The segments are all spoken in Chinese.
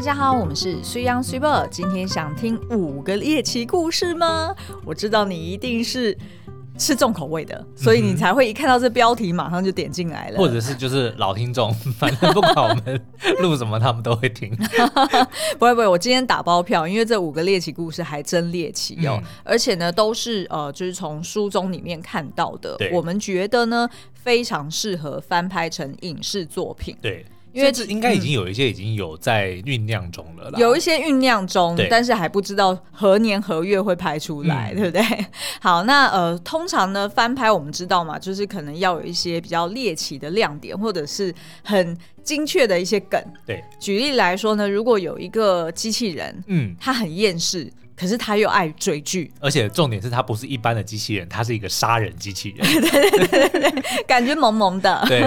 大家好，我们是水 Young Super。今天想听五个猎奇故事吗？我知道你一定是吃重口味的，所以你才会一看到这标题马上就点进来了。或者是就是老听众，反正不管我们录什么，他们都会听。不会不会，我今天打包票，因为这五个猎奇故事还真猎奇哦，嗯、而且呢都是呃，就是从书中里面看到的。我们觉得呢非常适合翻拍成影视作品。对。因为这应该已经有一些已经有在酝酿中了啦，有一些酝酿中，但是还不知道何年何月会拍出来，嗯、对不对？好，那呃，通常呢翻拍我们知道嘛，就是可能要有一些比较猎奇的亮点，或者是很精确的一些梗。对，举例来说呢，如果有一个机器人，嗯，他很厌世。可是他又爱追剧，而且重点是他不是一般的机器人，他是一个杀人机器人。对对对对对，感觉萌萌的。对，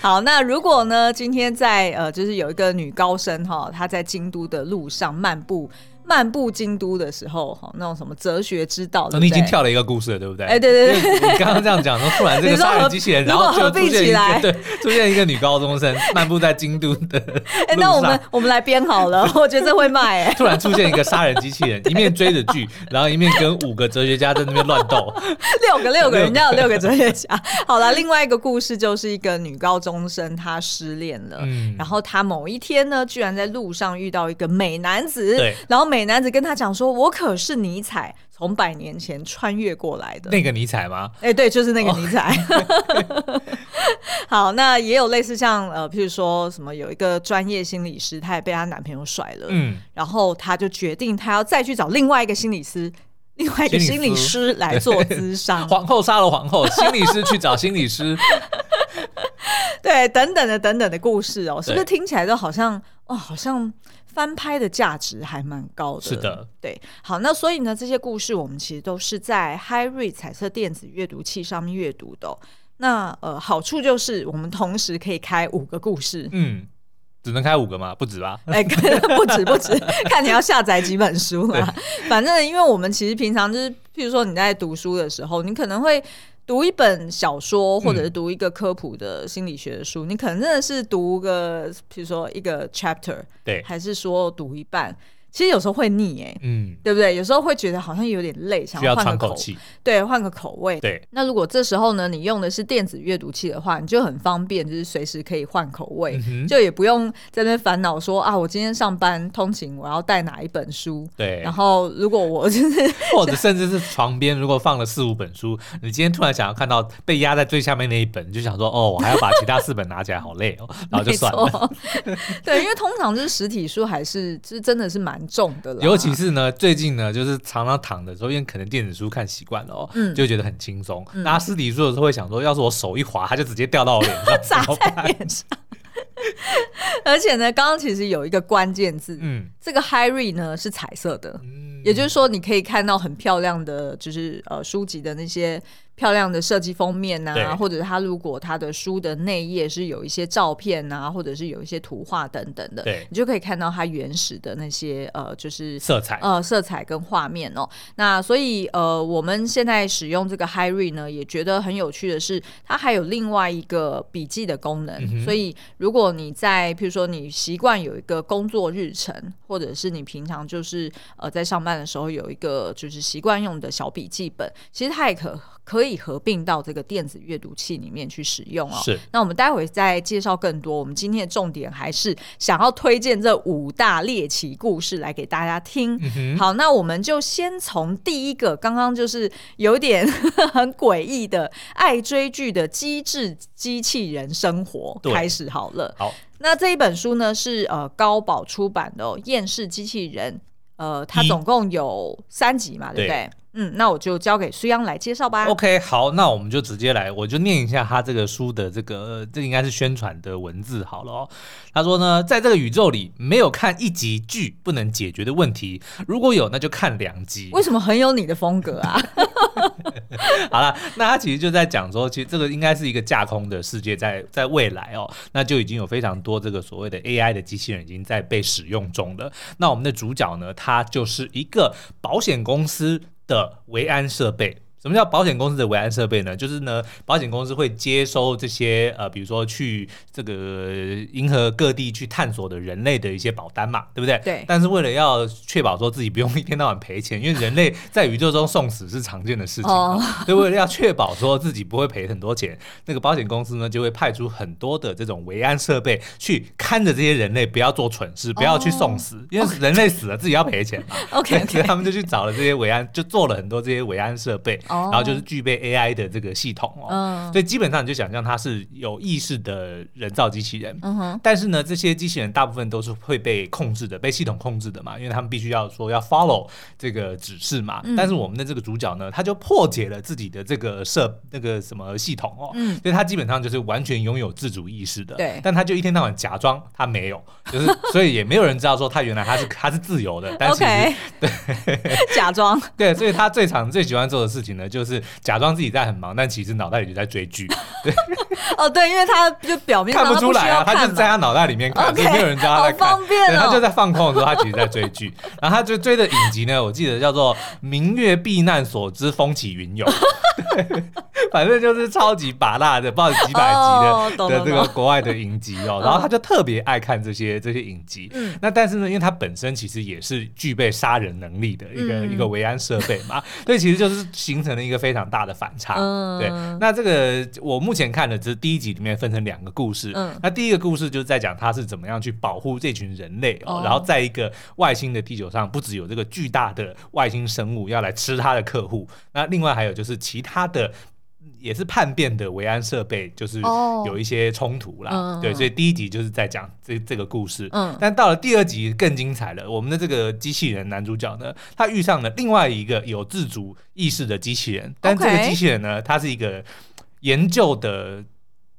好，那如果呢，今天在呃，就是有一个女高生哈，她在京都的路上漫步。漫步京都的时候，哈，那种什么哲学之道，你已经跳了一个故事了，对不对？哎，对对对，你刚刚这样讲，然后突然这个杀人机器人，然后就出现一个，对，出现一个女高中生漫步在京都的。哎，那我们我们来编好了，我觉得这会卖。哎，突然出现一个杀人机器人，一面追着剧，然后一面跟五个哲学家在那边乱斗。六个六个，人家有六个哲学家。好了，另外一个故事就是一个女高中生，她失恋了，然后她某一天呢，居然在路上遇到一个美男子，对，然后美。美男子跟他讲说：“我可是尼采，从百年前穿越过来的那个尼采吗？”哎，对，就是那个尼采。Oh. 好，那也有类似像呃，譬如说什么，有一个专业心理师，她也被她男朋友甩了，嗯，然后她就决定，她要再去找另外一个心理师，另外一个心理师来做咨商。皇后杀了皇后，心理师去找心理师，对，等等的等等的故事哦，是不是听起来都好像哦，好像。翻拍的价值还蛮高的，是的，对，好，那所以呢，这些故事我们其实都是在 HyRead 彩色电子阅读器上面阅读的哦。那呃，好处就是我们同时可以开五个故事，嗯，只能开五个吗？不止吧？哎，不止不止，看你要下载几本书啦。反正因为我们其实平常就是，譬如说你在读书的时候，你可能会。读一本小说，或者是读一个科普的心理学的书，嗯、你可能真的是读个，比如说一个 chapter，对，还是说读一半。其实有时候会腻哎、欸，嗯，对不对？有时候会觉得好像有点累，想要换个口气，对，换个口味。对，那如果这时候呢，你用的是电子阅读器的话，你就很方便，就是随时可以换口味，就也不用在那烦恼说啊，我今天上班通勤我要带哪一本书？对。然后如果我就是，或者甚至是床边如果放了四五本书，你今天突然想要看到被压在最下面那一本，你就想说哦，我还要把其他四本拿起来，好累哦，然后就算了。对，因为通常就是实体书还是就是真的是蛮。重的了，尤其是呢，最近呢，就是常常躺的时候，因为可能电子书看习惯了哦，嗯，就会觉得很轻松。拿实体书的时候会想说，要是我手一滑，它就直接掉到我脸上，砸在脸上。而且呢，刚刚其实有一个关键字，嗯，这个 Harry 呢是彩色的，嗯，也就是说你可以看到很漂亮的，就是呃书籍的那些。漂亮的设计封面呐、啊，或者是它如果他的书的内页是有一些照片呐、啊，或者是有一些图画等等的，对，你就可以看到它原始的那些呃，就是色彩呃色彩跟画面哦。那所以呃，我们现在使用这个 HyRead 呢，也觉得很有趣的是，它还有另外一个笔记的功能。嗯、所以如果你在譬如说你习惯有一个工作日程，或者是你平常就是呃在上班的时候有一个就是习惯用的小笔记本，其实它也可。可以合并到这个电子阅读器里面去使用哦。是，那我们待会再介绍更多。我们今天的重点还是想要推荐这五大猎奇故事来给大家听。嗯、好，那我们就先从第一个，刚刚就是有点很诡异的爱追剧的机智机器人生活开始好了。好，那这一本书呢是呃高宝出版的哦，《厌世机器人》。呃，它总共有三集嘛，对不对？对嗯，那我就交给苏央来介绍吧。OK，好，那我们就直接来，我就念一下他这个书的这个，这应该是宣传的文字好了哦。他说呢，在这个宇宙里，没有看一集剧不能解决的问题，如果有，那就看两集。为什么很有你的风格啊？好了，那他其实就在讲说，其实这个应该是一个架空的世界在，在在未来哦，那就已经有非常多这个所谓的 AI 的机器人已经在被使用中了。那我们的主角呢，他就是一个保险公司的维安设备。什么叫保险公司的维安设备呢？就是呢，保险公司会接收这些呃，比如说去这个银河各地去探索的人类的一些保单嘛，对不对？对。但是为了要确保说自己不用一天到晚赔钱，因为人类在宇宙中送死是常见的事情，哦，所以为了要确保说自己不会赔很多钱，那个保险公司呢就会派出很多的这种维安设备去看着这些人类不要做蠢事，不要去送死，哦，因为人类死了自己要赔钱嘛。OK，所以他们就去找了这些维安，就做了很多这些维安设备。然后就是具备 AI 的这个系统哦，嗯、所以基本上你就想象它是有意识的人造机器人。嗯、哼但是呢，这些机器人大部分都是会被控制的，被系统控制的嘛，因为他们必须要说要 follow 这个指示嘛。嗯、但是我们的这个主角呢，他就破解了自己的这个设那个什么系统哦，嗯、所以他基本上就是完全拥有自主意识的。对，但他就一天到晚假装他没有，就是所以也没有人知道说他原来他是他是自由的。但是 Okay 对，假装 对，所以他最常最喜欢做的事情呢，就是假装自己在很忙，但其实脑袋里就在追剧。对，哦，对，因为他就表面看不出来啊，他就在他脑袋里面看，就 Okay, 没有人知道他在看。方便哦，他就在放空的时候，他其实在追剧。然后他就追的影集呢，我记得叫做《明月避难所之风起云涌》。对，反正就是超级拔辣的，不知道几百集的、oh, 的这个国外的影集哦。然后他就特别爱看这些这些影集。嗯，那但是呢，因为他本身其实也是具备杀人能力的一个、嗯、一个维安设备嘛，所以其实就是形成了一个非常大的反差。嗯，对。那这个我目前看的只是第一集里面分成两个故事。嗯，那第一个故事就是在讲他是怎么样去保护这群人类哦，然后在一个外星的地球上，不只有这个巨大的外星生物要来吃他的客户，那另外还有就是其。他的也是叛变的维安设备，就是有一些冲突啦。Oh, 对，所以第一集就是在讲这这个故事。嗯，但到了第二集更精彩了。我们的这个机器人男主角呢，他遇上了另外一个有自主意识的机器人，但这个机器人呢，它是一个研究的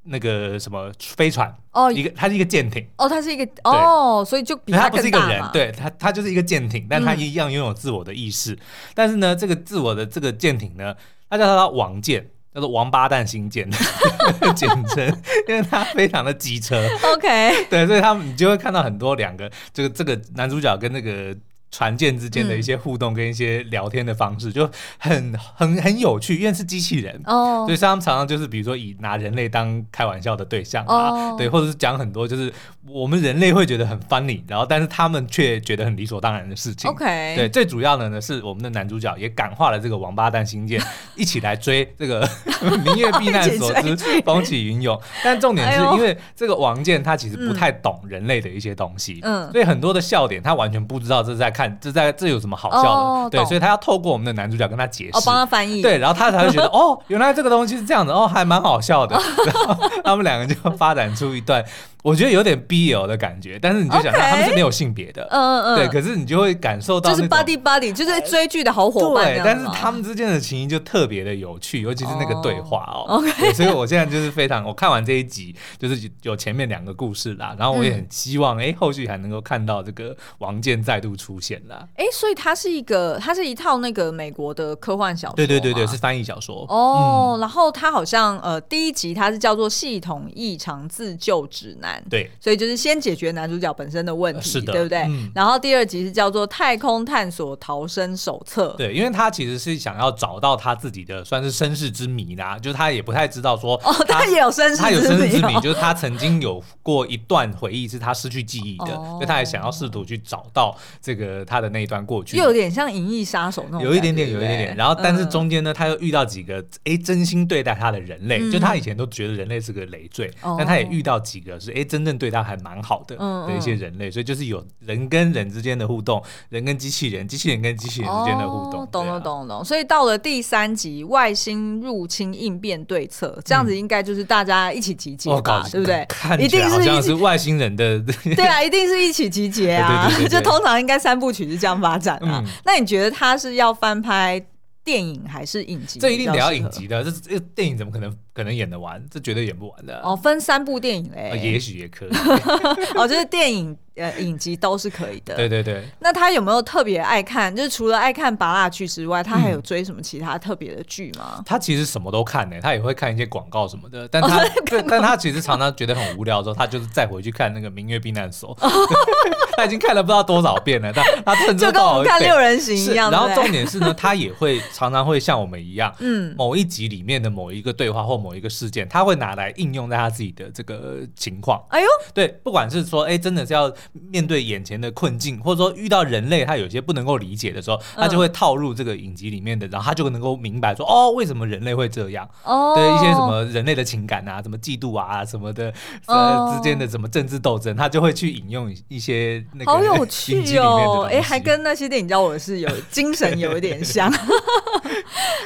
那个什么飞船哦，oh, 一个它是一个舰艇哦，它是一个哦，所以就比他不是一个人，对它它就是一个舰艇，但他一样拥有自我的意识。嗯、但是呢，这个自我的这个舰艇呢。他叫他王剑，叫做王八蛋星舰，简称，因为他非常的机车。OK，对，所以他们你就会看到很多两个，这个这个男主角跟那个。船舰之间的一些互动跟一些聊天的方式就很很很有趣，因为是机器人。哦，所以他们常常就是比如说以拿人类当开玩笑的对象啊，对，或者是讲很多就是我们人类会觉得很 funny，然后但是他们却觉得很理所当然的事情。OK，对，最主要的呢是我们的男主角也感化了这个王八蛋星舰，一起来追这个 明月避难所之 风起云涌。但重点是因为这个王剑他其实不太懂人类的一些东西，嗯，所以很多的笑点他完全不知道这是在。看这在这有什么好笑的？哦、对，所以他要透过我们的男主角跟他解释，哦，帮他翻译，对，然后他才会觉得 哦，原来这个东西是这样的，哦，还蛮好笑的。然后他们两个就发展出一段。我觉得有点 BL 的感觉，但是你就想他们是没有性别的，嗯嗯嗯，对，可是你就会感受到就是 buddy buddy，就是追剧的好伙伴，对，但是他们之间的情谊就特别的有趣，尤其是那个对话哦，OK，所以我现在就是非常，我看完这一集就是有前面两个故事啦，然后我也很希望哎后续还能够看到这个王健再度出现啦，哎，所以它是一个，它是一套那个美国的科幻小说，对对对对，是翻译小说。哦，然后它好像呃第一集它是叫做系统异常自救指南，对，所以就是。先解决男主角本身的问题，是的，对不对？嗯、然后第二集是叫做《太空探索逃生手册》。对，因为他其实是想要找到他自己的算是身世之谜啦，就是他也不太知道说哦，他也有身世，他有身世之谜，就是他曾经有过一段回忆是他失去记忆的，哦、所以他也想要试图去找到这个他的那一段过去，又有点像《银翼杀手》那种，有一点点，有一点点。然后，但是中间呢，他又遇到几个哎真心对待他的人类，嗯、就他以前都觉得人类是个累赘，嗯、但他也遇到几个是哎真正对他还蛮好的。嗯的一些人类，所以就是有人跟人之间的互动，人跟机器人，机器人跟机器人之间的互动。懂了，懂了，懂。所以到了第三集，外星入侵应变对策，这样子应该就是大家一起集结吧，对不对？一定是像是外星人的。对啊，一定是一起集结啊！就通常应该三部曲是这样发展啊。那你觉得他是要翻拍电影还是影集？这一定得要影集的，这这电影怎么可能？可能演得完，这绝对演不完的。哦，分三部电影嘞，也许也可以。哦，就是电影。呃，影集都是可以的。对对对。那他有没有特别爱看？就是除了爱看拔蜡剧之外，他还有追什么其他特别的剧吗？嗯？他其实什么都看呢，他也会看一些广告什么的。但他，哦、但他其实常常觉得很无聊的时候，他就是再回去看那个《明月避难所》哦。他已经看了不知道多少遍了，他他甚至就跟我们看六人行一样。然后重点是呢，他也会常常会像我们一样，嗯，某一集里面的某一个对话或某一个事件，他会拿来应用在他自己的这个情况。哎呦，对，不管是说，哎，真的是要面对眼前的困境，或者说遇到人类他有些不能够理解的时候，他就会套入这个影集里面的，然后他就能够明白说，哦，为什么人类会这样？哦，对一些什么人类的情感啊，什么嫉妒啊，什么的，呃，之间的什么政治斗争，他就会去引用一些那个。好有趣哦，哎，还跟那些电影教我的是有精神有一点像。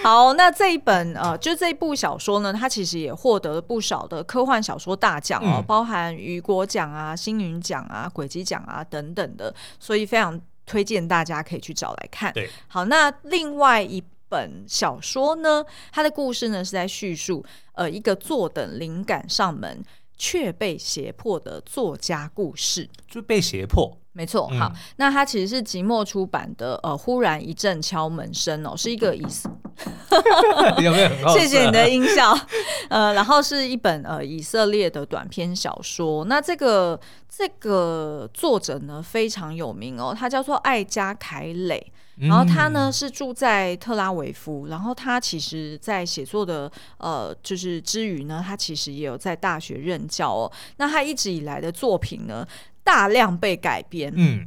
好，那这一本呃，就这一部小说呢，它其实也获得了不少的科幻小说大奖哦，嗯、包含雨果奖啊、星云奖啊、轨迹奖啊等等的，所以非常推荐大家可以去找来看。对，好，那另外一本小说呢，它的故事呢是在叙述呃一个坐等灵感上门却被胁迫的作家故事，就被胁迫。没错，好，嗯、那它其实是即墨出版的，呃，忽然一阵敲门声哦，是一个以色，有没有？谢谢你的音效，呃，然后是一本呃以色列的短篇小说，那这个这个作者呢非常有名哦，他叫做艾加凯磊，然后他呢是住在特拉维夫，然后他其实在写作的呃就是之余呢，他其实也有在大学任教哦，那他一直以来的作品呢。大量被改编，嗯，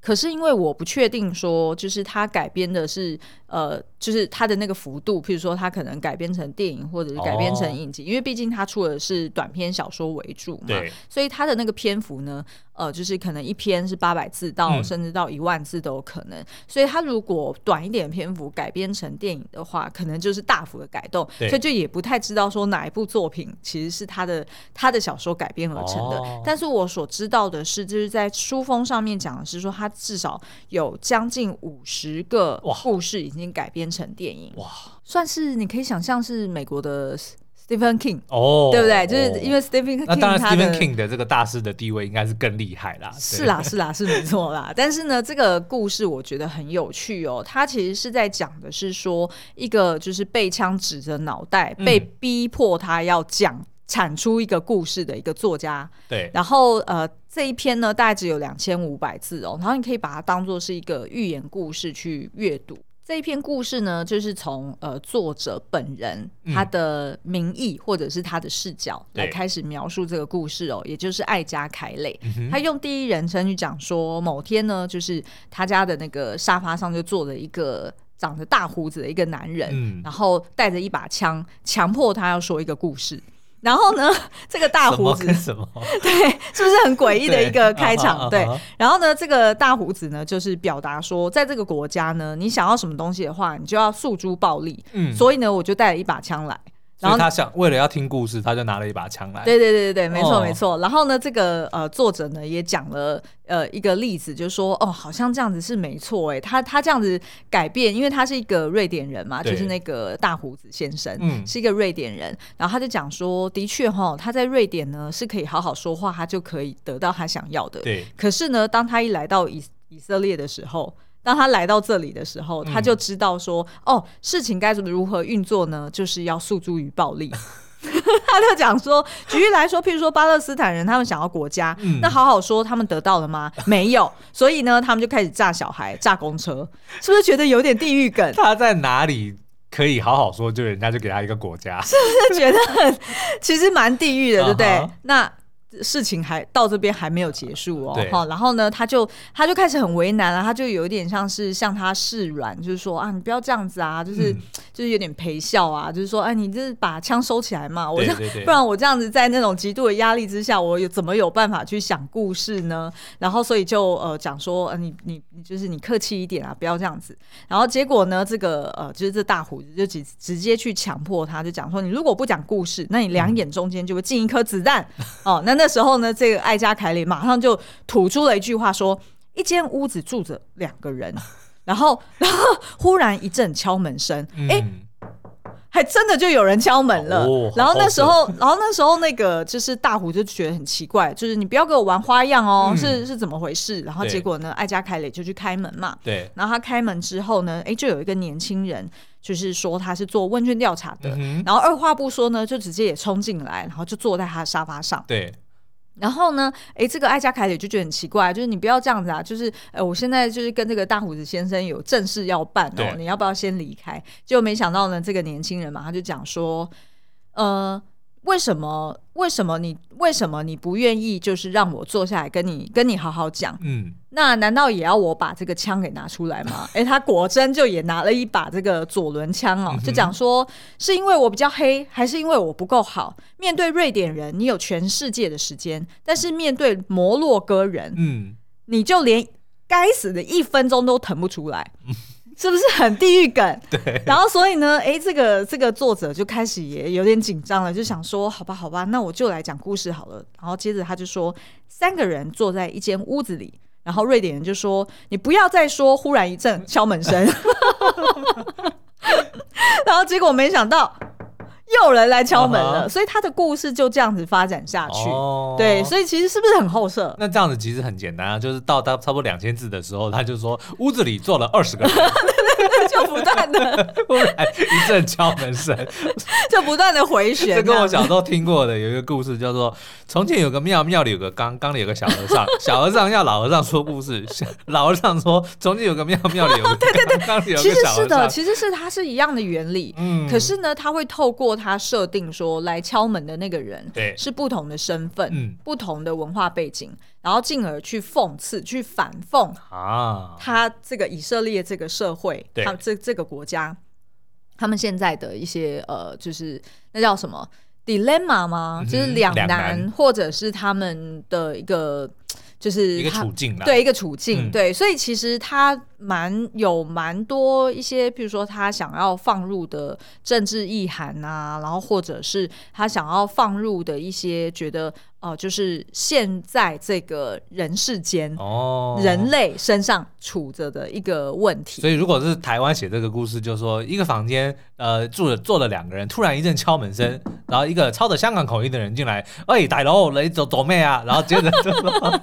可是因为我不确定说，就是他改编的是呃。就是它的那个幅度，譬如说，它可能改编成电影，或者是改编成影集，哦、因为毕竟它出的是短篇小说为主嘛，所以它的那个篇幅呢，呃，就是可能一篇是八百字到、嗯、甚至到一万字都有可能。所以它如果短一点的篇幅改编成电影的话，可能就是大幅的改动，所以就也不太知道说哪一部作品其实是他的他的小说改编而成的。哦、但是我所知道的是，就是在书封上面讲的是说，他至少有将近五十个故事已经改编。成电影哇，算是你可以想象是美国的 Stephen King 哦，对不对？就是因为 Stephen King，那当然 Stephen King 的这个大师的地位应该是更厉害啦。是啦，是啦，是没错啦。但是呢，这个故事我觉得很有趣哦。它其实是在讲的是说，一个就是被枪指着脑袋，被逼迫他要讲产出一个故事的一个作家。对。然后呃，这一篇呢，大概只有两千五百字哦。然后你可以把它当做是一个寓言故事去阅读。这一篇故事呢，就是从呃作者本人他的名义或者是他的视角来开始描述这个故事哦，也就是爱家凯磊，嗯、他用第一人称去讲说，某天呢，就是他家的那个沙发上就坐着一个长着大胡子的一个男人，嗯、然后带着一把枪，强迫他要说一个故事。然后呢，这个大胡子什么？对，是不是很诡异的一个开场？对，对。然后呢，这个大胡子呢，就是表达说，在这个国家呢，你想要什么东西的话，你就要诉诸暴力。嗯，所以呢，我就带了一把枪来。然后他想为了要听故事，他就拿了一把枪来。对对对对对，没错没错。然后呢，这个呃作者呢也讲了呃一个例子，就是说哦，好像这样子是没错哎，他他这样子改变，因为他是一个瑞典人嘛，就是那个大胡子先生，嗯，是一个瑞典人。然后他就讲说，的确哈，他在瑞典呢是可以好好说话，他就可以得到他想要的。对。可是呢，当他一来到以以色列的时候。当他来到这里的时候，他就知道说：“嗯、哦，事情该怎么如何运作呢？就是要诉诸于暴力。”他就讲说：“举例来说，譬如说巴勒斯坦人，他们想要国家，嗯、那好好说，他们得到了吗？没有。所以呢，他们就开始炸小孩、炸公车，是不是觉得有点地狱梗？他在哪里可以好好说，就人家就给他一个国家，是不是觉得很其实蛮地狱的，对不对？” uh huh. 那。事情还到这边还没有结束哦，好，然后呢，他就他就开始很为难了，他就有一点像是向他示软，就是说啊，你不要这样子啊，就是、嗯、就是有点陪笑啊，就是说，哎，你这是把枪收起来嘛，我这不然我这样子在那种极度的压力之下，我有怎么有办法去想故事呢？然后所以就呃讲说，呃，你你你就是你客气一点啊，不要这样子。然后结果呢，这个呃就是这大胡子就直直接去强迫他，就讲说，你如果不讲故事，那你两眼中间就会进一颗子弹、嗯、哦，那。那时候呢，这个艾加凯里马上就吐出了一句话说：“一间屋子住着两个人，然后，然后忽然一阵敲门声，哎、嗯，还真的就有人敲门了。哦、然后那时候，然后那时候那个就是大虎就觉得很奇怪，就是你不要给我玩花样哦，嗯、是是怎么回事？然后结果呢，艾嘉凯里就去开门嘛。对。然后他开门之后呢，哎，就有一个年轻人，就是说他是做问卷调查的，嗯、然后二话不说呢，就直接也冲进来，然后就坐在他的沙发上。对。然后呢，哎，这个艾加凯里就觉得很奇怪，就是你不要这样子啊，就是，呃，我现在就是跟这个大胡子先生有正事要办哦，你要不要先离开？结果没想到呢，这个年轻人嘛，他就讲说，呃。为什么？为什么你为什么你不愿意？就是让我坐下来跟你跟你好好讲。嗯，那难道也要我把这个枪给拿出来吗？哎，他果真就也拿了一把这个左轮枪哦，就讲说是因为我比较黑，还是因为我不够好？面对瑞典人，你有全世界的时间，但是面对摩洛哥人，嗯，你就连该死的一分钟都腾不出来。是不是很地狱梗？对。然后所以呢，哎，这个这个作者就开始也有点紧张了，就想说，好吧，好吧，那我就来讲故事好了。然后接着他就说，三个人坐在一间屋子里，然后瑞典人就说：“你不要再说。”忽然一阵敲门声，然后结果没想到。又有人来敲门了，uh huh. 所以他的故事就这样子发展下去。Oh. 对，所以其实是不是很后设？那这样子其实很简单啊，就是到他差不多两千字的时候，他就说屋子里坐了二十个人。就不断的，忽然一阵敲门声，就不断的回旋。这跟我小时候听过的有一个故事，叫做从前有个庙，庙里有个缸，缸里有个小和尚，小和尚要老和尚说故事，老和尚说从前有个庙，庙里有个对对对，缸里有个其实是的，其实是它是一样的原理。嗯，可是呢，他会透过他设定说来敲门的那个人，对，是不同的身份，嗯，不同的文化背景。然后进而去讽刺、去反讽啊，他这个以色列这个社会，对。他这这个国家，他们现在的一些呃，就是那叫什么？dilemma 吗？嗯、就是两难，或者是他们的一个。就是一个处境，对一个处境，嗯、对，所以其实他蛮有蛮多一些，譬如说他想要放入的政治意涵啊，然后或者是他想要放入的一些觉得，哦、呃，就是现在这个人世间哦，人类身上处着的一个问题。所以如果是台湾写这个故事，就是说一个房间，呃，住了坐了两个人，突然一阵敲门声，嗯、然后一个操着香港口音的人进来，哎，大佬，来走走妹啊，然后接着就说。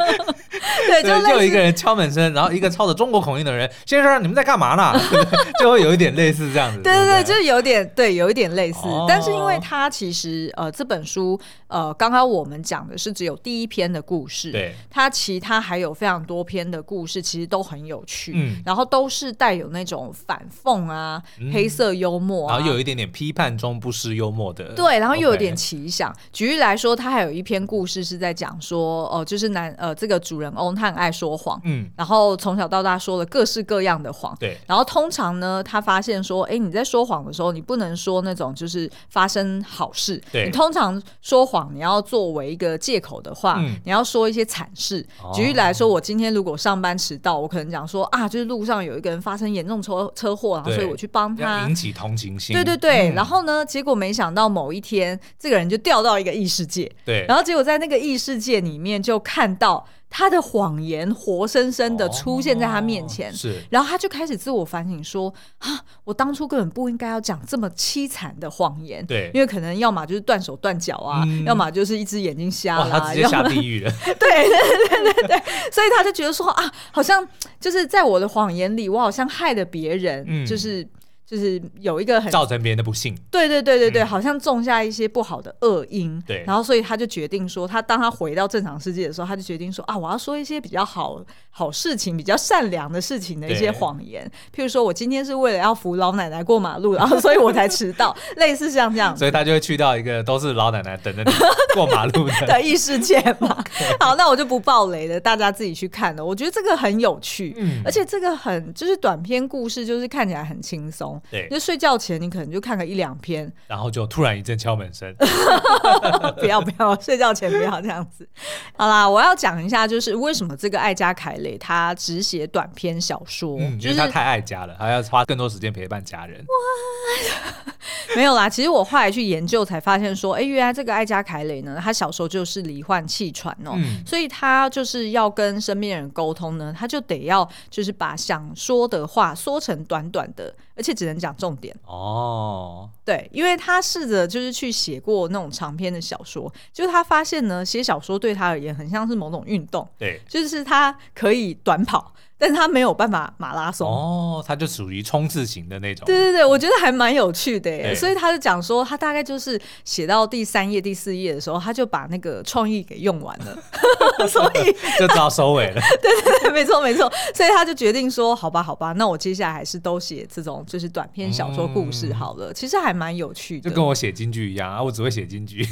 对，就就有一个人敲门声，然后一个操着中国口音的人，先生，你们在干嘛呢？就会有一点类似这样子。对对对，就是有点对，有一点类似。但是因为他其实呃，这本书呃，刚刚我们讲的是只有第一篇的故事，对，它其他还有非常多篇的故事，其实都很有趣，嗯，然后都是带有那种反讽啊、黑色幽默，然后有一点点批判中不失幽默的，对，然后又有点奇想。举例来说，他还有一篇故事是在讲说，哦，就是男呃，这个主人翁。他很爱说谎，嗯，然后从小到大说了各式各样的谎，对。然后通常呢，他发现说，哎，你在说谎的时候，你不能说那种就是发生好事，对。你通常说谎，你要作为一个借口的话，嗯、你要说一些惨事。哦、举例来说，我今天如果上班迟到，我可能讲说啊，就是路上有一个人发生严重车车祸，然后所以我去帮他，引起同情心。对对对。嗯、然后呢，结果没想到某一天，这个人就掉到一个异世界，对。然后结果在那个异世界里面就看到。他的谎言活生生的出现在他面前，哦、是，然后他就开始自我反省说：“啊，我当初根本不应该要讲这么凄惨的谎言，对，因为可能要么就是断手断脚啊，嗯、要么就是一只眼睛瞎了，他直接下地狱了。对对对对对对，所以他就觉得说啊，好像就是在我的谎言里，我好像害了别人，嗯、就是。”就是有一个很造成别人的不幸，对对对对对，嗯、好像种下一些不好的恶因，对，然后所以他就决定说，他当他回到正常世界的时候，他就决定说啊，我要说一些比较好好事情、比较善良的事情的一些谎言，譬如说我今天是为了要扶老奶奶过马路，然后所以我才迟到，类似像这样，所以他就会去到一个都是老奶奶等着你 过马路的。的异世界嘛。好，那我就不爆雷了，大家自己去看了。我觉得这个很有趣，嗯，而且这个很就是短篇故事，就是看起来很轻松。对，就睡觉前你可能就看个一两篇，然后就突然一阵敲门声。不要不要，睡觉前不要这样子。好啦，我要讲一下，就是为什么这个艾嘉凯蕾他只写短篇小说，嗯，就是他太爱家了，他要花更多时间陪伴家人。哇，没有啦，其实我后来去研究才发现说，哎，原来这个艾嘉凯蕾呢，他小时候就是罹患气喘哦，嗯，所以他就是要跟身边人沟通呢，他就得要就是把想说的话说成短短的，而且只能讲重点哦。对，因为他试着就是去写过那种长篇的小说，就是他发现呢，写小说对他而言很像是某种运动，对，就是他可以短跑。但是他没有办法马拉松哦，他就属于冲刺型的那种。对对对，我觉得还蛮有趣的耶。所以他就讲说，他大概就是写到第三页、第四页的时候，他就把那个创意给用完了，所以 就知道收尾了。对对对，没错没错。所以他就决定说，好吧好吧，那我接下来还是都写这种就是短篇小说故事好了。嗯、其实还蛮有趣的，就跟我写京剧一样啊，我只会写京剧，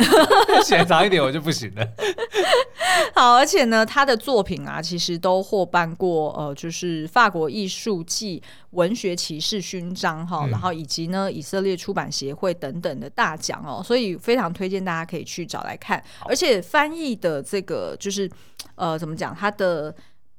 写长一点我就不行了。好，而且呢，他的作品啊，其实都获颁过呃，就是法国艺术暨文学骑士勋章哈，然后以及呢以色列出版协会等等的大奖哦，所以非常推荐大家可以去找来看。而且翻译的这个就是呃，怎么讲，它的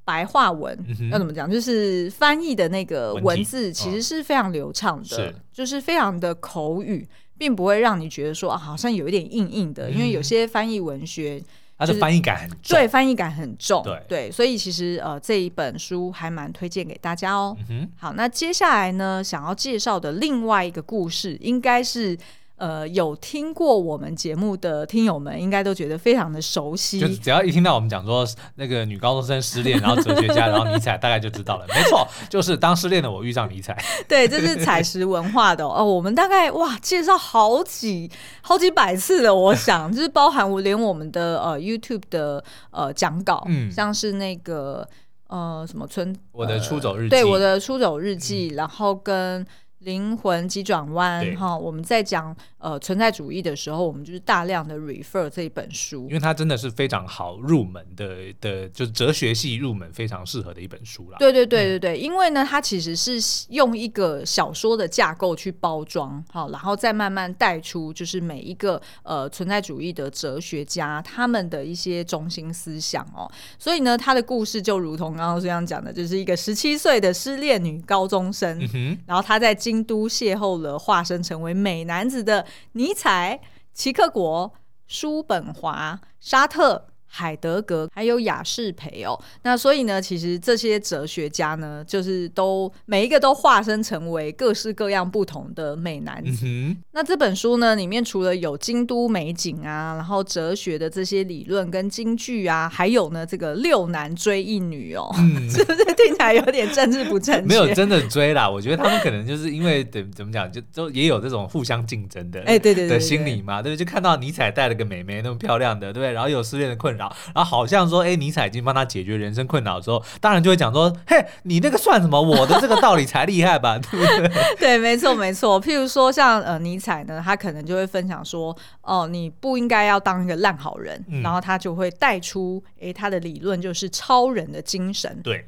白话文要怎么讲，就是翻译的那个文字其实是非常流畅的，就是非常的口语，并不会让你觉得说啊，好像有一点硬硬的，因为有些翻译文学。它的翻译感很重，就是、对，翻译感很重，对对，所以其实呃这一本书还蛮推荐给大家哦。嗯、好，那接下来呢，想要介绍的另外一个故事，应该是。呃，有听过我们节目的听友们，应该都觉得非常的熟悉。就只要一听到我们讲说那个女高中生失恋，然后哲学家，然后尼采，大概就知道了。没错，就是当失恋的我遇上尼采。对，这是采石文化的 哦。我们大概哇介绍好几好几百次了，我想就是包含我连我们的呃 YouTube 的呃讲稿，嗯，像是那个呃什么村我的出走日记，对我的出走日记，嗯、然后跟。灵魂急转弯哈我们在讲呃存在主义的时候，我们就是大量的 refer 这一本书，因为它真的是非常好入门的的，就是哲学系入门非常适合的一本书啦。对对对对对，嗯、因为呢，它其实是用一个小说的架构去包装，好、哦，然后再慢慢带出就是每一个呃存在主义的哲学家他们的一些中心思想哦。所以呢，他的故事就如同刚刚这样讲的，就是一个十七岁的失恋女高中生，嗯、哼然后她在京都邂逅了化身成为美男子的尼采、齐克国、叔本华、沙特。海德格还有雅士培哦，那所以呢，其实这些哲学家呢，就是都每一个都化身成为各式各样不同的美男子。那这本书呢，里面除了有京都美景啊，然后哲学的这些理论跟京剧啊，还有呢这个六男追一女哦，嗯、是不是听起来有点政治不正确？没有真的追啦，我觉得他们可能就是因为怎 怎么讲，就都也有这种互相竞争的哎，对对的心理嘛，对不对？就看到尼采带了个美眉那么漂亮的，对不对？然后有失恋的困扰。然后好像说，哎，尼采已经帮他解决人生困扰的时候，当然就会讲说，嘿，你那个算什么？我的这个道理才厉害吧？对不对？对，没错，没错。譬如说，像呃，尼采呢，他可能就会分享说，哦，你不应该要当一个烂好人，嗯、然后他就会带出，哎，他的理论就是超人的精神。对。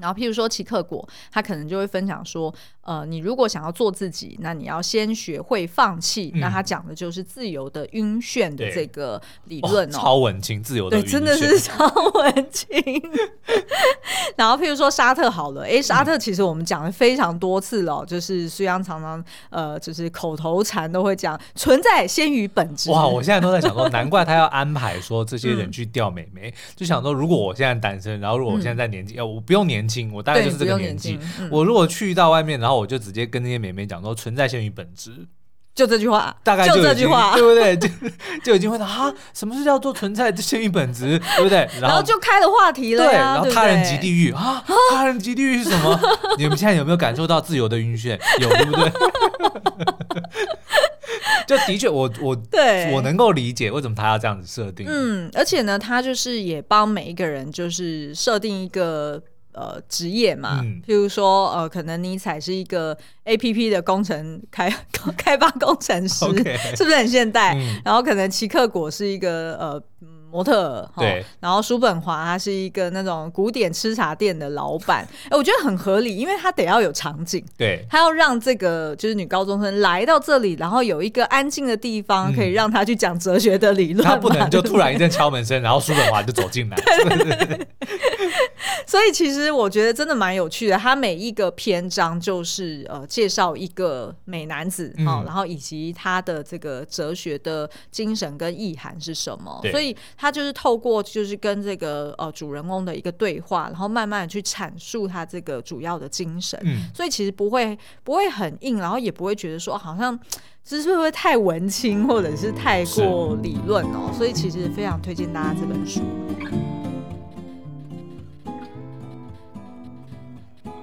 然后，譬如说奇克果，他可能就会分享说，呃，你如果想要做自己，那你要先学会放弃。嗯、那他讲的就是自由的晕眩的这个理论哦，超文青，自由的真的是超文青。然后，譬如说沙特好了，哎，沙特其实我们讲了非常多次了，嗯、就是虽然常常呃，就是口头禅都会讲存在先于本质。哇，我现在都在想说，难怪他要安排说这些人去钓美眉，嗯、就想说，如果我现在单身，然后如果我现在在年纪，呃、嗯，我不用年。我大概就是这个年纪。嗯、我如果去到外面，然后我就直接跟那些美眉讲说：“存在先于本质。”就这句话，大概就，就这句话，对不对？就就已经会到啊，什么是叫做存在先于本质，对不对？然后，然后就开了话题了、啊。对，然后他人即地狱啊，他人即地狱是什么？你们现在有没有感受到自由的晕眩？有，对不对？就的确，我我对我能够理解为什么他要这样子设定。嗯，而且呢，他就是也帮每一个人就是设定一个。呃，职业嘛，嗯、譬如说，呃，可能尼采是一个 APP 的工程开 开发工程师.是不是很现代？嗯、然后可能奇克果是一个呃。模特儿，对，然后叔本华他是一个那种古典吃茶店的老板，哎，我觉得很合理，因为他得要有场景，对，他要让这个就是女高中生来到这里，然后有一个安静的地方可以让他去讲哲学的理论，他不能就突然一阵敲门声，然后叔本华就走进来，对 对对。所以其实我觉得真的蛮有趣的。他每一个篇章就是呃介绍一个美男子啊、嗯，然后以及他的这个哲学的精神跟意涵是什么。所以他就是透过就是跟这个呃主人公的一个对话，然后慢慢的去阐述他这个主要的精神。嗯、所以其实不会不会很硬，然后也不会觉得说好像。只是会不会太文青，或者是太过理论哦？所以其实非常推荐大家这本书。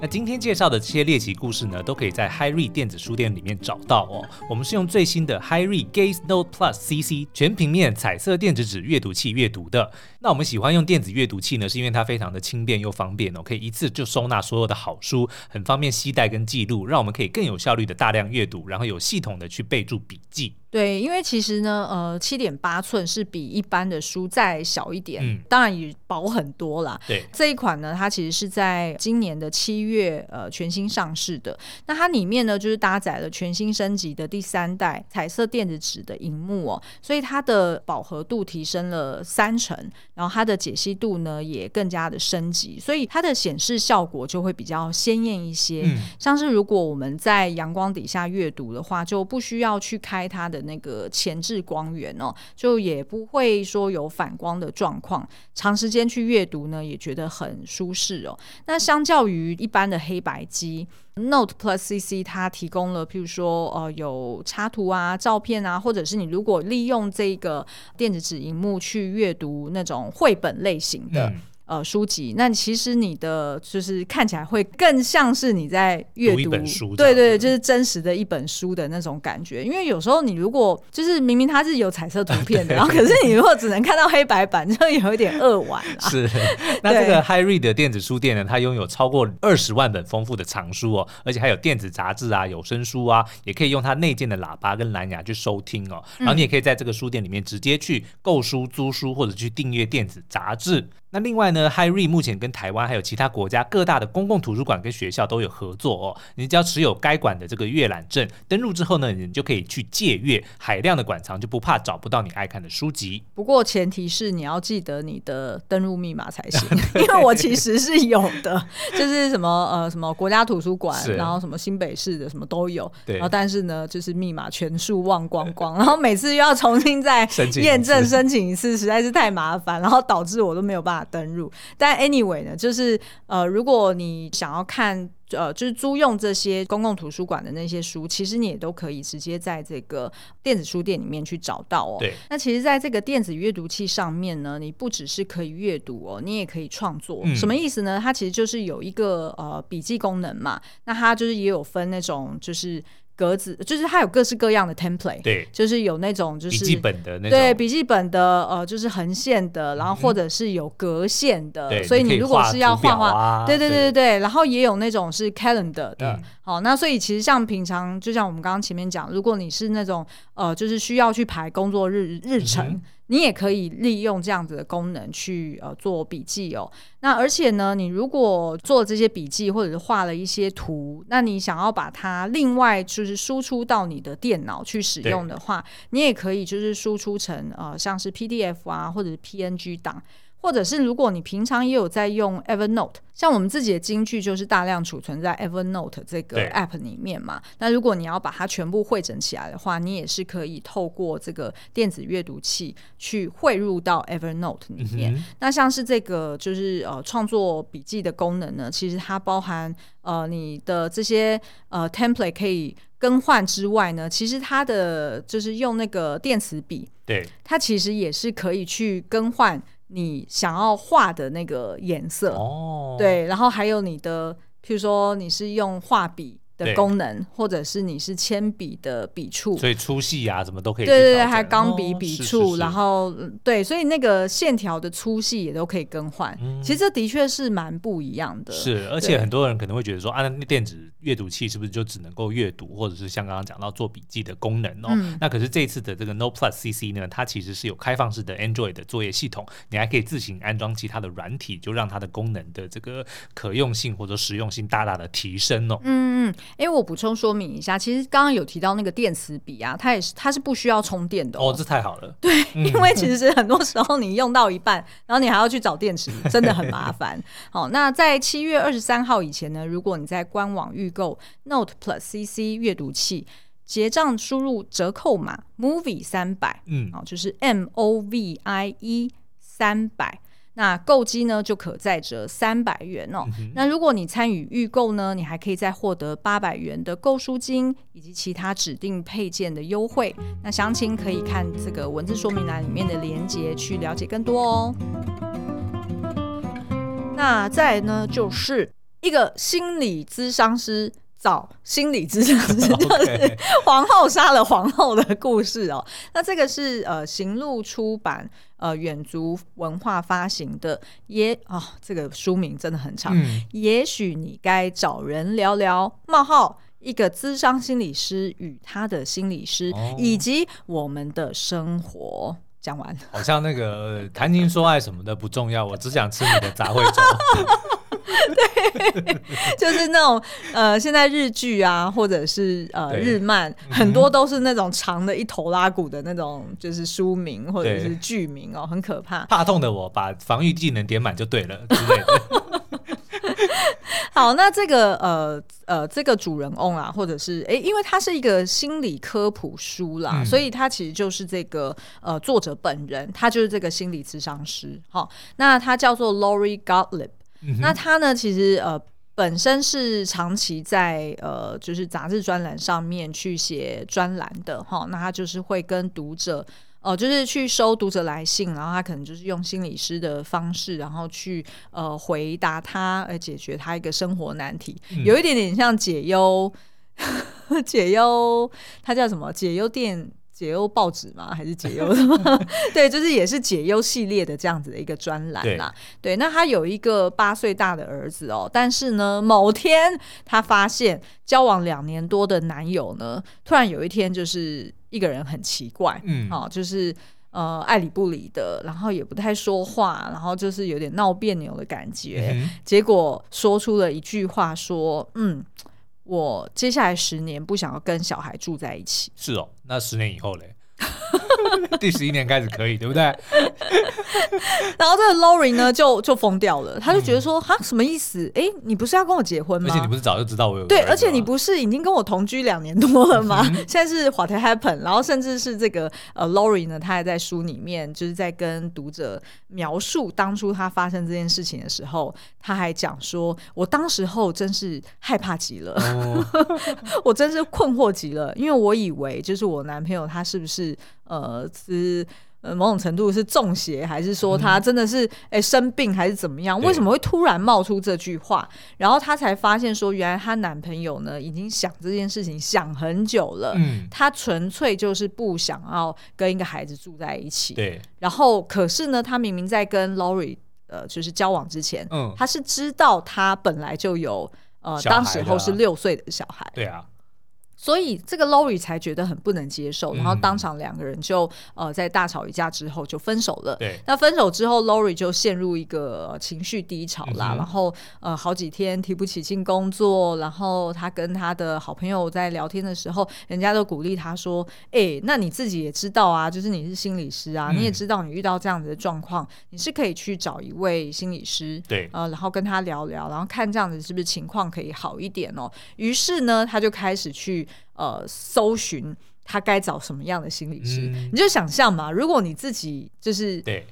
那今天介绍的这些猎奇故事呢，都可以在 HiRe 电子书店里面找到哦。我们是用最新的 HiRe Gaze Note Plus CC 全平面彩色电子纸阅读器阅读的。那我们喜欢用电子阅读器呢，是因为它非常的轻便又方便哦，可以一次就收纳所有的好书，很方便携带跟记录，让我们可以更有效率的大量阅读，然后有系统的去备注笔记。对，因为其实呢，呃，七点八寸是比一般的书再小一点，嗯，当然也薄很多啦。对，这一款呢，它其实是在今年的七月呃全新上市的。那它里面呢，就是搭载了全新升级的第三代彩色电子纸的荧幕哦，所以它的饱和度提升了三成，然后它的解析度呢也更加的升级，所以它的显示效果就会比较鲜艳一些。嗯，像是如果我们在阳光底下阅读的话，就不需要去开它的。的那个前置光源哦，就也不会说有反光的状况，长时间去阅读呢，也觉得很舒适哦。那相较于一般的黑白机，Note Plus CC 它提供了，譬如说呃有插图啊、照片啊，或者是你如果利用这个电子纸荧幕去阅读那种绘本类型的。呃，书籍，那其实你的就是看起来会更像是你在阅读，读一本书，对对，就是真实的一本书的那种感觉。因为有时候你如果就是明明它是有彩色图片的，然后可是你如果只能看到黑白版，就有一点扼腕了。是，那这个 HyRead 的电子书店呢，它拥有超过二十万本丰富的藏书哦，而且还有电子杂志啊、有声书啊，也可以用它内建的喇叭跟蓝牙去收听哦。然后你也可以在这个书店里面直接去购书、租书或者去订阅电子杂志。那另外呢，HyRead 目前跟台湾还有其他国家各大的公共图书馆跟学校都有合作哦。你只要持有该馆的这个阅览证，登录之后呢，你就可以去借阅海量的馆藏，就不怕找不到你爱看的书籍。不过前提是你要记得你的登录密码才行，因为我其实是有的，就是什么呃什么国家图书馆，然后什么新北市的什么都有，然后但是呢，就是密码全数忘光光，然后每次又要重新再验证申请一次，实在是太麻烦，然后导致我都没有办法。登入，但 anyway 呢，就是呃，如果你想要看呃，就是租用这些公共图书馆的那些书，其实你也都可以直接在这个电子书店里面去找到哦。对。那其实，在这个电子阅读器上面呢，你不只是可以阅读哦，你也可以创作。嗯。什么意思呢？它其实就是有一个呃笔记功能嘛。那它就是也有分那种就是。格子就是它有各式各样的 template，对，就是有那种就是笔记本的那种，对，笔记本的呃就是横线的，然后或者是有格线的，嗯、所以你如果是要画画、啊，对对对对对，然后也有那种是 calendar 的，嗯、好，那所以其实像平常就像我们刚刚前面讲，如果你是那种呃就是需要去排工作日日程。嗯你也可以利用这样子的功能去呃做笔记哦。那而且呢，你如果做这些笔记或者是画了一些图，那你想要把它另外就是输出到你的电脑去使用的话，你也可以就是输出成呃像是 PDF 啊或者是 PNG 档。或者是如果你平常也有在用 Evernote，像我们自己的金句就是大量储存在 Evernote 这个 App 里面嘛。那如果你要把它全部汇整起来的话，你也是可以透过这个电子阅读器去汇入到 Evernote 里面。嗯、那像是这个就是呃创作笔记的功能呢，其实它包含呃你的这些呃 template 可以更换之外呢，其实它的就是用那个电磁笔，对，它其实也是可以去更换。你想要画的那个颜色。哦，对，然后还有你的，譬如说你是用画笔的功能，或者是你是铅笔的笔触，所以粗细啊，什么都可以。对对对，还有钢笔笔触，然后对，所以那个线条的粗细也都可以更换。嗯、其实这的确是蛮不一样的。是，而且很多人可能会觉得说，啊，那电子阅读器是不是就只能够阅读，或者是像刚刚讲到做笔记的功能哦？嗯、那可是这次的这个 Note Plus CC 呢，它其实是有开放式的 Android 的作业系统，你还可以自行安装其他的软体，就让它的功能的这个可用性或者实用性大大的提升哦。嗯嗯。因为我补充说明一下，其实刚刚有提到那个电磁笔啊，它也是它是不需要充电的哦。哦，这太好了。对，因为其实很多时候你用到一半，然后你还要去找电池，真的很麻烦。好，那在七月二十三号以前呢，如果你在官网预购 Note Plus CC 阅读器，结账输入折扣码 Movie 三百，嗯，好，就是 M O V I E 三百。那购机呢就可再折三百元哦。嗯、那如果你参与预购呢，你还可以再获得八百元的购书金以及其他指定配件的优惠。那详情可以看这个文字说明栏里面的连接去了解更多哦。那再呢，就是一个心理咨商师。找心理咨询师，就是 皇后杀了皇后的故事哦。那这个是呃行路出版呃远足文化发行的，也啊、哦、这个书名真的很长。嗯、也许你该找人聊聊冒号一个资商心理师与他的心理师、哦、以及我们的生活。讲完，好像那个谈情说爱什么的不重要，我只想吃你的杂烩粥。对，就是那种呃，现在日剧啊，或者是呃日漫，很多都是那种长的一头拉骨的那种，就是书名或者是剧名哦，很可怕。怕痛的我把防御技能点满就对了 之类的。好，那这个呃呃，这个主人翁啊，或者是哎，因为他是一个心理科普书啦，嗯、所以他其实就是这个呃作者本人，他就是这个心理咨商师。好，那他叫做 Lori Gottlieb。嗯、那他呢，其实呃本身是长期在呃就是杂志专栏上面去写专栏的哈。那他就是会跟读者。哦，就是去收读者来信，然后他可能就是用心理师的方式，然后去呃回答他，呃解决他一个生活难题，嗯、有一点点像解忧，解忧，他叫什么？解忧电。解忧报纸吗？还是解忧什么？对，就是也是解忧系列的这样子的一个专栏啦。对，对，那他有一个八岁大的儿子哦，但是呢，某天他发现交往两年多的男友呢，突然有一天就是一个人很奇怪，嗯，哦，就是呃爱理不理的，然后也不太说话，然后就是有点闹别扭的感觉，嗯、结果说出了一句话说，嗯。我接下来十年不想要跟小孩住在一起。是哦，那十年以后嘞？第十一年开始可以，对不对？然后这个 Lori 呢，就就疯掉了，他就觉得说，哈，什么意思？哎，你不是要跟我结婚吗？而且你不是早就知道我有？对，而且你不是已经跟我同居两年多了吗？现在是 What happened？然后甚至是这个呃 Lori 呢，他还在书里面就是在跟读者描述当初他发生这件事情的时候，他还讲说，我当时候真是害怕极了，我真是困惑极了，因为我以为就是我男朋友他是不是？呃，是呃，某种程度是中邪，还是说他真的是哎、生病，还是怎么样？为什么会突然冒出这句话？然后她才发现说，原来她男朋友呢已经想这件事情想很久了。嗯，他纯粹就是不想要跟一个孩子住在一起。对。然后，可是呢，他明明在跟 Lori 呃，就是交往之前，嗯，他是知道他本来就有呃，当时候是六岁的小孩。对啊。所以这个 Lori 才觉得很不能接受，然后当场两个人就呃在大吵一架之后就分手了。对，那分手之后，Lori 就陷入一个情绪低潮啦，嗯、然后呃好几天提不起劲工作，然后他跟他的好朋友在聊天的时候，人家都鼓励他说：“哎、欸，那你自己也知道啊，就是你是心理师啊，嗯、你也知道你遇到这样子的状况，你是可以去找一位心理师，对，呃，然后跟他聊聊，然后看这样子是不是情况可以好一点哦。”于是呢，他就开始去。呃，搜寻他该找什么样的心理师，嗯、你就想象嘛，如果你自己就是对，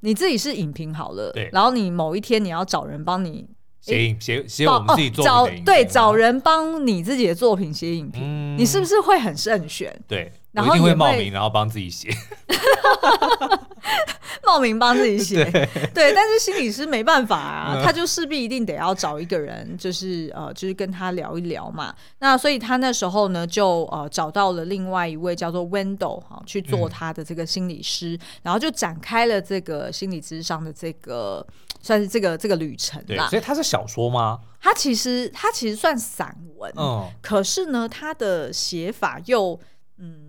你自己是影评好了，对，然后你某一天你要找人帮你写影写写我们自己作品的影评、哦、找对找人帮你自己的作品写影评，嗯、你是不是会很慎选？对。然后一定会冒名，然后帮自己写，冒名帮自己写，对，对，但是心理师没办法啊，嗯、他就势必一定得要找一个人，就是呃，就是跟他聊一聊嘛。那所以他那时候呢，就呃找到了另外一位叫做 Wendell 哈，去做他的这个心理师，嗯、然后就展开了这个心理咨商的这个算是这个这个旅程啦。所以他是小说吗？他其实他其实算散文，嗯，可是呢，他的写法又嗯。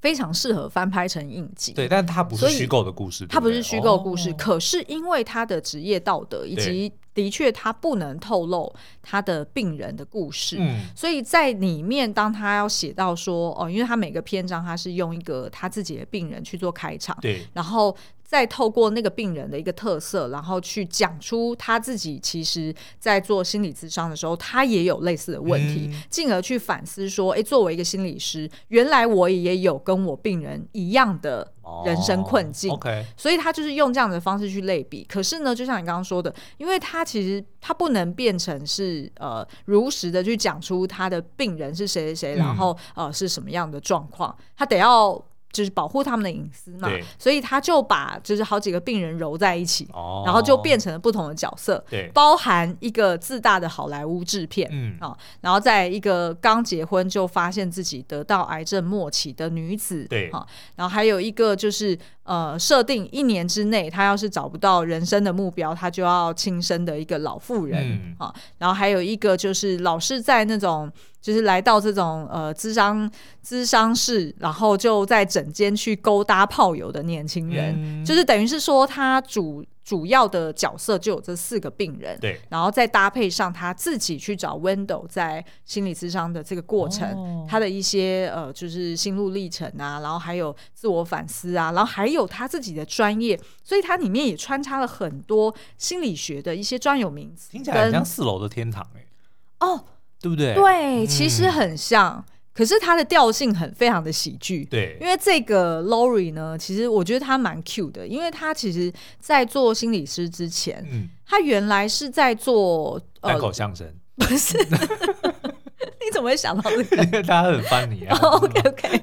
非常适合翻拍成影集，对，但它不是虚构的故事，它不是虚构故事。可是因为他的职业道德以及的确他不能透露他的病人的故事，嗯，所以在里面当他要写到说哦，因为他每个篇章他是用一个他自己的病人去做开场，对，然后。再透过那个病人的一个特色，然后去讲出他自己其实，在做心理咨商的时候，他也有类似的问题，进、嗯、而去反思说：哎，作为一个心理师，原来我也有跟我病人一样的人生困境。哦、OK，所以他就是用这样的方式去类比。可是呢，就像你刚刚说的，因为他其实他不能变成是呃如实的去讲出他的病人是谁谁谁，然后呃是什么样的状况，他得要。就是保护他们的隐私嘛，所以他就把就是好几个病人揉在一起，哦、然后就变成了不同的角色，对，包含一个自大的好莱坞制片，嗯。啊，然后在一个刚结婚就发现自己得到癌症末期的女子，对，啊，然后还有一个就是呃设定一年之内他要是找不到人生的目标，他就要轻生的一个老妇人，嗯、啊，然后还有一个就是老是在那种。就是来到这种呃资商资商室，然后就在整间去勾搭炮友的年轻人，嗯、就是等于是说他主主要的角色就有这四个病人，对，然后再搭配上他自己去找 Window 在心理咨商的这个过程，哦、他的一些呃就是心路历程啊，然后还有自我反思啊，然后还有他自己的专业，所以它里面也穿插了很多心理学的一些专有名词，听起来很像四楼的天堂哎、欸，哦。对不对？对，其实很像，嗯、可是它的调性很非常的喜剧。对，因为这个 Lori 呢，其实我觉得他蛮 cute 的，因为他其实，在做心理师之前，嗯，他原来是在做单口相声，不是？你怎么会想到这个？因为他很 funny 啊。Oh, OK OK，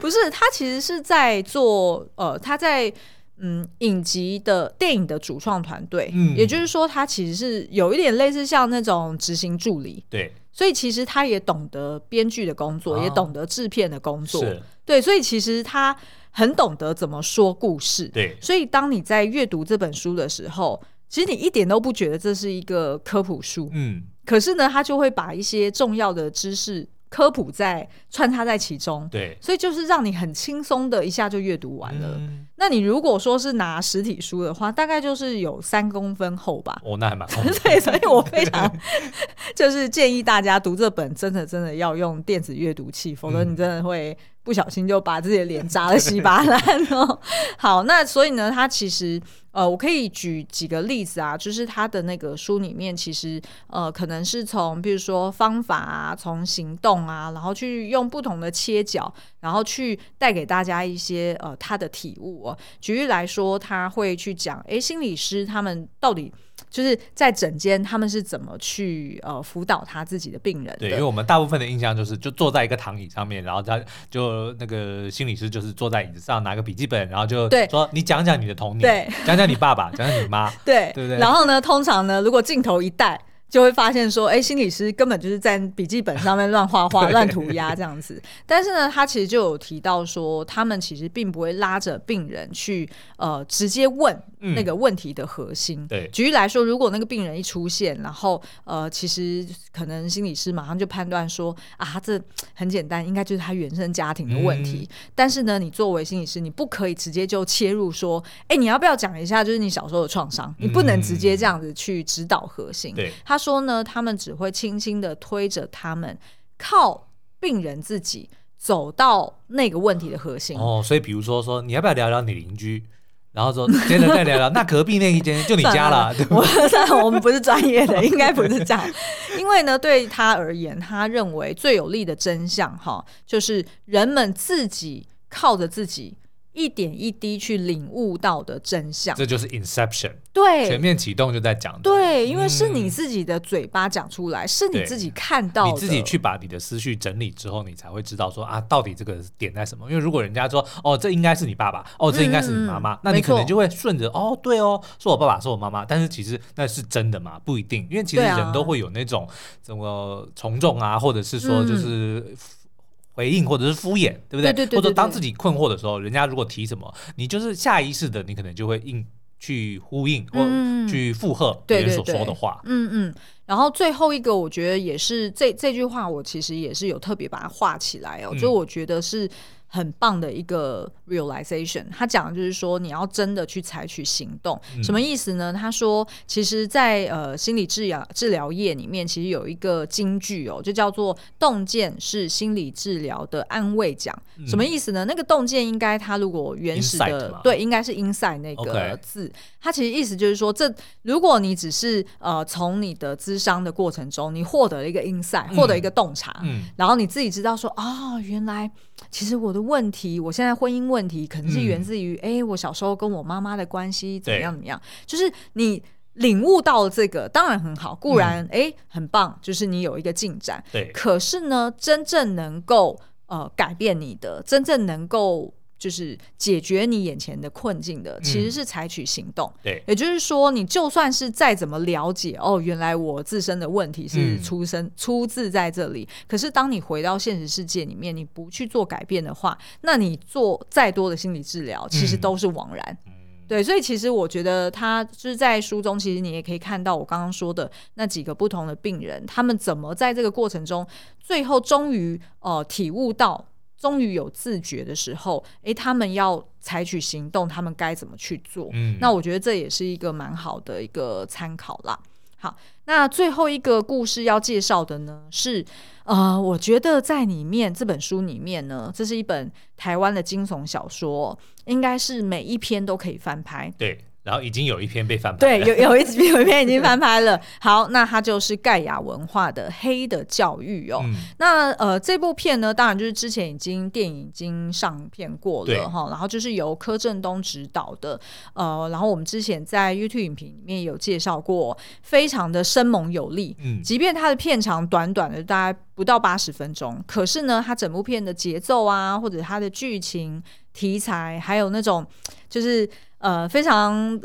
不是，他其实是在做呃，他在。嗯，影集的电影的主创团队，嗯，也就是说，他其实是有一点类似像那种执行助理，对，所以其实他也懂得编剧的工作，啊、也懂得制片的工作，是。对，所以其实他很懂得怎么说故事，对，所以当你在阅读这本书的时候，其实你一点都不觉得这是一个科普书，嗯，可是呢，他就会把一些重要的知识。科普在穿插在其中，对，所以就是让你很轻松的一下就阅读完了。嗯、那你如果说是拿实体书的话，大概就是有三公分厚吧。哦，那还蛮厚。对，所以我非常 就是建议大家读这本，真的真的要用电子阅读器，否则你真的会。不小心就把自己的脸砸得稀巴烂哦。好，那所以呢，他其实呃，我可以举几个例子啊，就是他的那个书里面，其实呃，可能是从比如说方法啊，从行动啊，然后去用不同的切角，然后去带给大家一些呃他的体悟哦。举例来说，他会去讲，诶，心理师他们到底。就是在诊间，他们是怎么去呃辅导他自己的病人？对，因为我们大部分的印象就是，就坐在一个躺椅上面，然后他就那个心理师就是坐在椅子上拿个笔记本，然后就说对你讲讲你的童年，对，讲讲你爸爸，讲讲你妈，对，对不对？然后呢，通常呢，如果镜头一带。就会发现说，哎，心理师根本就是在笔记本上面乱画画、乱涂鸦这样子。但是呢，他其实就有提到说，他们其实并不会拉着病人去呃直接问那个问题的核心。嗯、对，举例来说，如果那个病人一出现，然后呃，其实可能心理师马上就判断说，啊，这很简单，应该就是他原生家庭的问题。嗯、但是呢，你作为心理师，你不可以直接就切入说，哎，你要不要讲一下，就是你小时候的创伤？你不能直接这样子去指导核心。对，他。说呢，他们只会轻轻的推着他们，靠病人自己走到那个问题的核心。哦，所以比如说说，你要不要聊聊你邻居？然后说接着再聊聊，那隔壁那一间就你家了。对吧我我们不是专业的，应该不是这样。因为呢，对他而言，他认为最有利的真相，哈，就是人们自己靠着自己。一点一滴去领悟到的真相，这就是 Inception。对，全面启动就在讲。对，因为是你自己的嘴巴讲出来，嗯、是你自己看到的，你自己去把你的思绪整理之后，你才会知道说啊，到底这个点在什么？因为如果人家说哦，这应该是你爸爸，哦，这应该是你妈妈，嗯、那你可能就会顺着哦，对哦，是我爸爸，是我妈妈。但是其实那是真的吗？不一定，因为其实人都会有那种什么从众啊，或者是说就是。嗯回应或者是敷衍，对不对？对对对对对。或者当自己困惑的时候，人家如果提什么，你就是下意识的，你可能就会应去呼应或去附和别人所说的话。嗯嗯。然后最后一个，我觉得也是这这句话，我其实也是有特别把它画起来哦。嗯、就我觉得是很棒的一个 realization。他讲的就是说，你要真的去采取行动，什么意思呢？他说，其实在，在呃心理治疗治疗业里面，其实有一个金句哦，就叫做“洞见是心理治疗的安慰奖”。什么意思呢？那个洞见应该它如果原始的对，应该是 inside 那个字。它其实意思就是说，这如果你只是呃从你的咨商的过程中，你获得了一个 inside，获得一个洞察，嗯，然后你自己知道说，哦，原来其实我的问题，我现在婚姻问题可能是源自于，哎、嗯，我小时候跟我妈妈的关系怎么样怎么样，就是你领悟到了这个，当然很好，固然哎、嗯、很棒，就是你有一个进展，对，可是呢，真正能够呃改变你的，真正能够。就是解决你眼前的困境的，其实是采取行动。对，也就是说，你就算是再怎么了解，哦，原来我自身的问题是出生出自在这里。可是，当你回到现实世界里面，你不去做改变的话，那你做再多的心理治疗，其实都是枉然。对，所以其实我觉得他就是在书中，其实你也可以看到我刚刚说的那几个不同的病人，他们怎么在这个过程中，最后终于呃体悟到。终于有自觉的时候，诶，他们要采取行动，他们该怎么去做？嗯，那我觉得这也是一个蛮好的一个参考啦。好，那最后一个故事要介绍的呢，是呃，我觉得在里面这本书里面呢，这是一本台湾的惊悚小说，应该是每一篇都可以翻拍。对。然后已经有一篇被翻拍，对，有有一有一篇已经翻拍了。好，那它就是盖亚文化的《黑的教育》哦。嗯、那呃，这部片呢，当然就是之前已经电影已经上片过了哈。然后就是由柯震东执导的，呃，然后我们之前在 YouTube 影评里面有介绍过，非常的生猛有力。嗯，即便它的片长短短的大概不到八十分钟，可是呢，它整部片的节奏啊，或者它的剧情题材，还有那种就是。呃，非常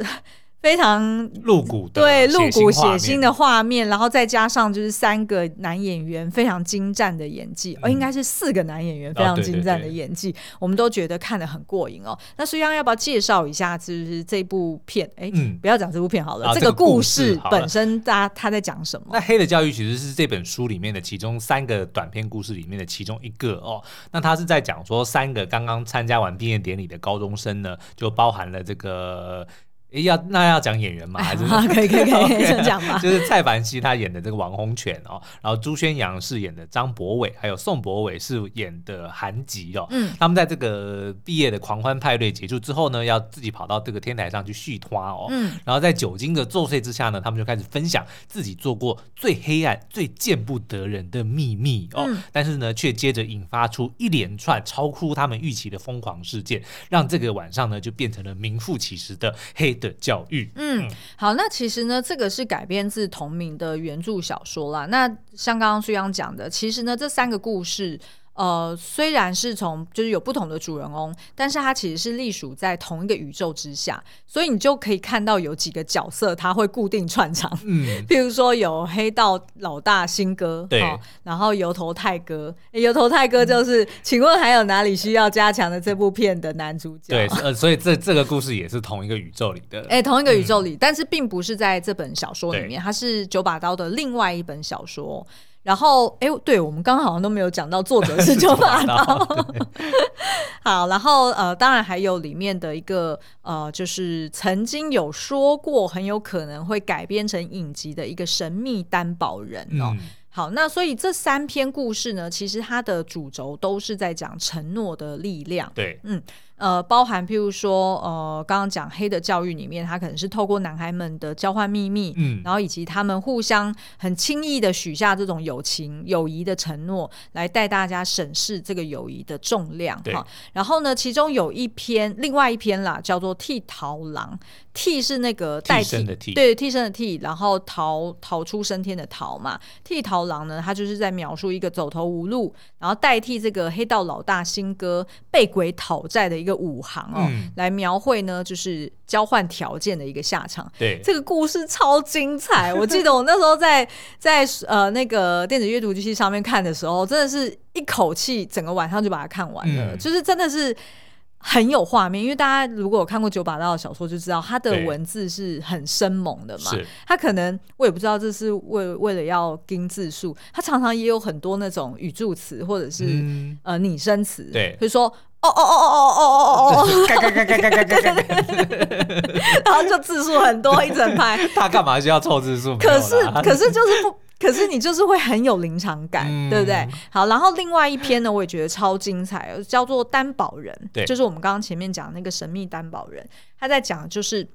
非常露骨的，对，露骨血腥的画面，然后再加上就是三个男演员非常精湛的演技，哦、嗯，应该是四个男演员非常精湛的演技，哦、对对对，我们都觉得看得很过瘾哦。那苏央要不要介绍一下，就是这部片？哎，嗯，不要讲这部片好了，啊、这个故事本身，大家他在讲什么？那《黑的教育》其实是这本书里面的其中三个短篇故事里面的其中一个哦。那他是在讲说，三个刚刚参加完毕业典礼的高中生呢，就包含了这个。诶，要那要讲演员吗？还是 可以可以可以先讲吧。就是蔡凡熙他演的这个王洪权哦，然后朱宣阳饰演的张博伟，还有宋博伟饰演的韩吉哦。嗯，他们在这个毕业的狂欢派对结束之后呢，要自己跑到这个天台上去续花哦。嗯，然后在酒精的作祟之下呢，他们就开始分享自己做过最黑暗、最见不得人的秘密哦。嗯，但是呢，却接着引发出一连串超乎他们预期的疯狂事件，让这个晚上呢就变成了名副其实的黑的教育，嗯，好，那其实呢，这个是改编自同名的原著小说啦。那像刚刚苏央讲的，其实呢，这三个故事。呃，虽然是从就是有不同的主人翁，但是它其实是隶属在同一个宇宙之下，所以你就可以看到有几个角色他会固定串场，嗯，譬如说有黑道老大新哥，对，然后油头泰哥，油头泰哥就是，嗯、请问还有哪里需要加强的这部片的男主角？对，呃，所以这这个故事也是同一个宇宙里的，哎、欸，同一个宇宙里，嗯、但是并不是在这本小说里面，它是九把刀的另外一本小说。然后，哎，对，我们刚刚好像都没有讲到作者是九把刀。好，然后呃，当然还有里面的一个呃，就是曾经有说过很有可能会改编成影集的一个神秘担保人哦。嗯、好，那所以这三篇故事呢，其实它的主轴都是在讲承诺的力量。对，嗯。呃，包含譬如说，呃，刚刚讲黑的教育里面，他可能是透过男孩们的交换秘密，嗯，然后以及他们互相很轻易的许下这种友情、友谊的承诺，来带大家审视这个友谊的重量，哈。然后呢，其中有一篇，另外一篇啦，叫做替逃郎，替是那个代替，替的替，对，替身的替，然后逃逃出升天的逃嘛。替逃郎呢，他就是在描述一个走投无路，然后代替这个黑道老大新哥被鬼讨债的一个。一个五行哦，嗯、来描绘呢，就是交换条件的一个下场。对，这个故事超精彩。我记得我那时候在在呃那个电子阅读机器上面看的时候，真的是一口气整个晚上就把它看完了，嗯、就是真的是。很有画面，因为大家如果有看过九把刀的小说，就知道他的文字是很生猛的嘛。他可能我也不知道这是为为了要盯字数，他常常也有很多那种语助词或者是、嗯、呃拟声词。对，比如说哦哦哦哦哦哦哦哦，干干干干干干干干，然后就字数很多一整排。他干嘛需要凑字数？可是可是就是不，可是你就是会很有临场感，嗯、对不对？好，然后另外一篇呢，我也觉得超精彩，叫做《担保人》，对，就是我们刚刚前面讲那个神秘担保人，他在讲就是。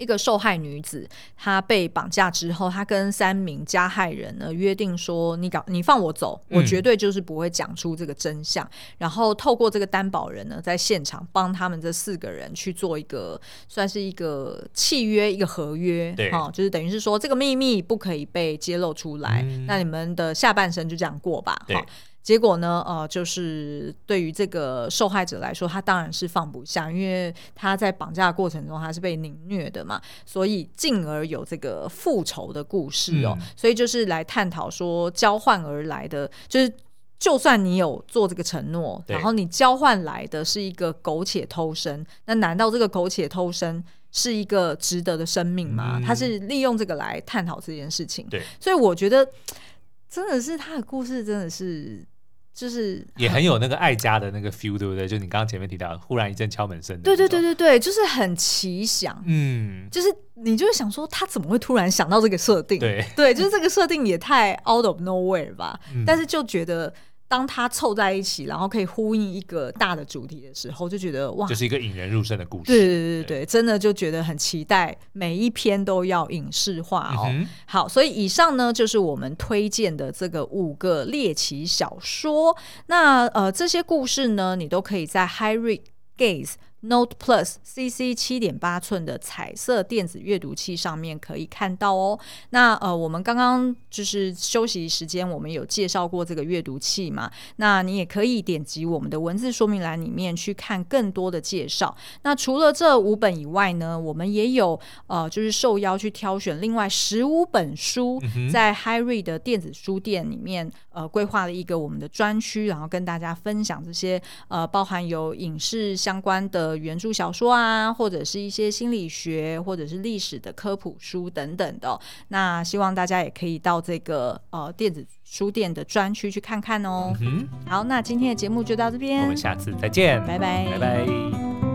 一个受害女子，她被绑架之后，她跟三名加害人呢约定说：“你搞，你放我走，我绝对就是不会讲出这个真相。嗯”然后透过这个担保人呢，在现场帮他们这四个人去做一个算是一个契约，一个合约，对，哈，就是等于是说这个秘密不可以被揭露出来，嗯、那你们的下半生就这样过吧，哈。结果呢？呃，就是对于这个受害者来说，他当然是放不下，因为他在绑架的过程中他是被凌虐的嘛，所以进而有这个复仇的故事哦。嗯、所以就是来探讨说，交换而来的，就是就算你有做这个承诺，然后你交换来的是一个苟且偷生，那难道这个苟且偷生是一个值得的生命吗？嗯、他是利用这个来探讨这件事情。对，所以我觉得真的是他的故事，真的是。就是也很有那个爱家的那个 feel，对不对？就你刚刚前面提到，忽然一阵敲门声，对对对对对，就是很奇想，嗯，就是你就会想说他怎么会突然想到这个设定？对对，就是这个设定也太 out of nowhere 吧，嗯、但是就觉得。当它凑在一起，然后可以呼应一个大的主题的时候，就觉得哇，就是一个引人入胜的故事。对对对真的就觉得很期待，每一篇都要影视化哦。嗯、好，所以以上呢就是我们推荐的这个五个猎奇小说。那呃，这些故事呢，你都可以在 High Read Gaze。Note Plus CC 七点八寸的彩色电子阅读器上面可以看到哦。那呃，我们刚刚就是休息时间，我们有介绍过这个阅读器嘛？那你也可以点击我们的文字说明栏里面去看更多的介绍。那除了这五本以外呢，我们也有呃，就是受邀去挑选另外十五本书，在 High Read 的电子书店里面呃规划了一个我们的专区，然后跟大家分享这些呃包含有影视相关的。原著小说啊，或者是一些心理学，或者是历史的科普书等等的。那希望大家也可以到这个呃电子书店的专区去看看哦。嗯。好，那今天的节目就到这边，我们下次再见，拜拜，拜拜。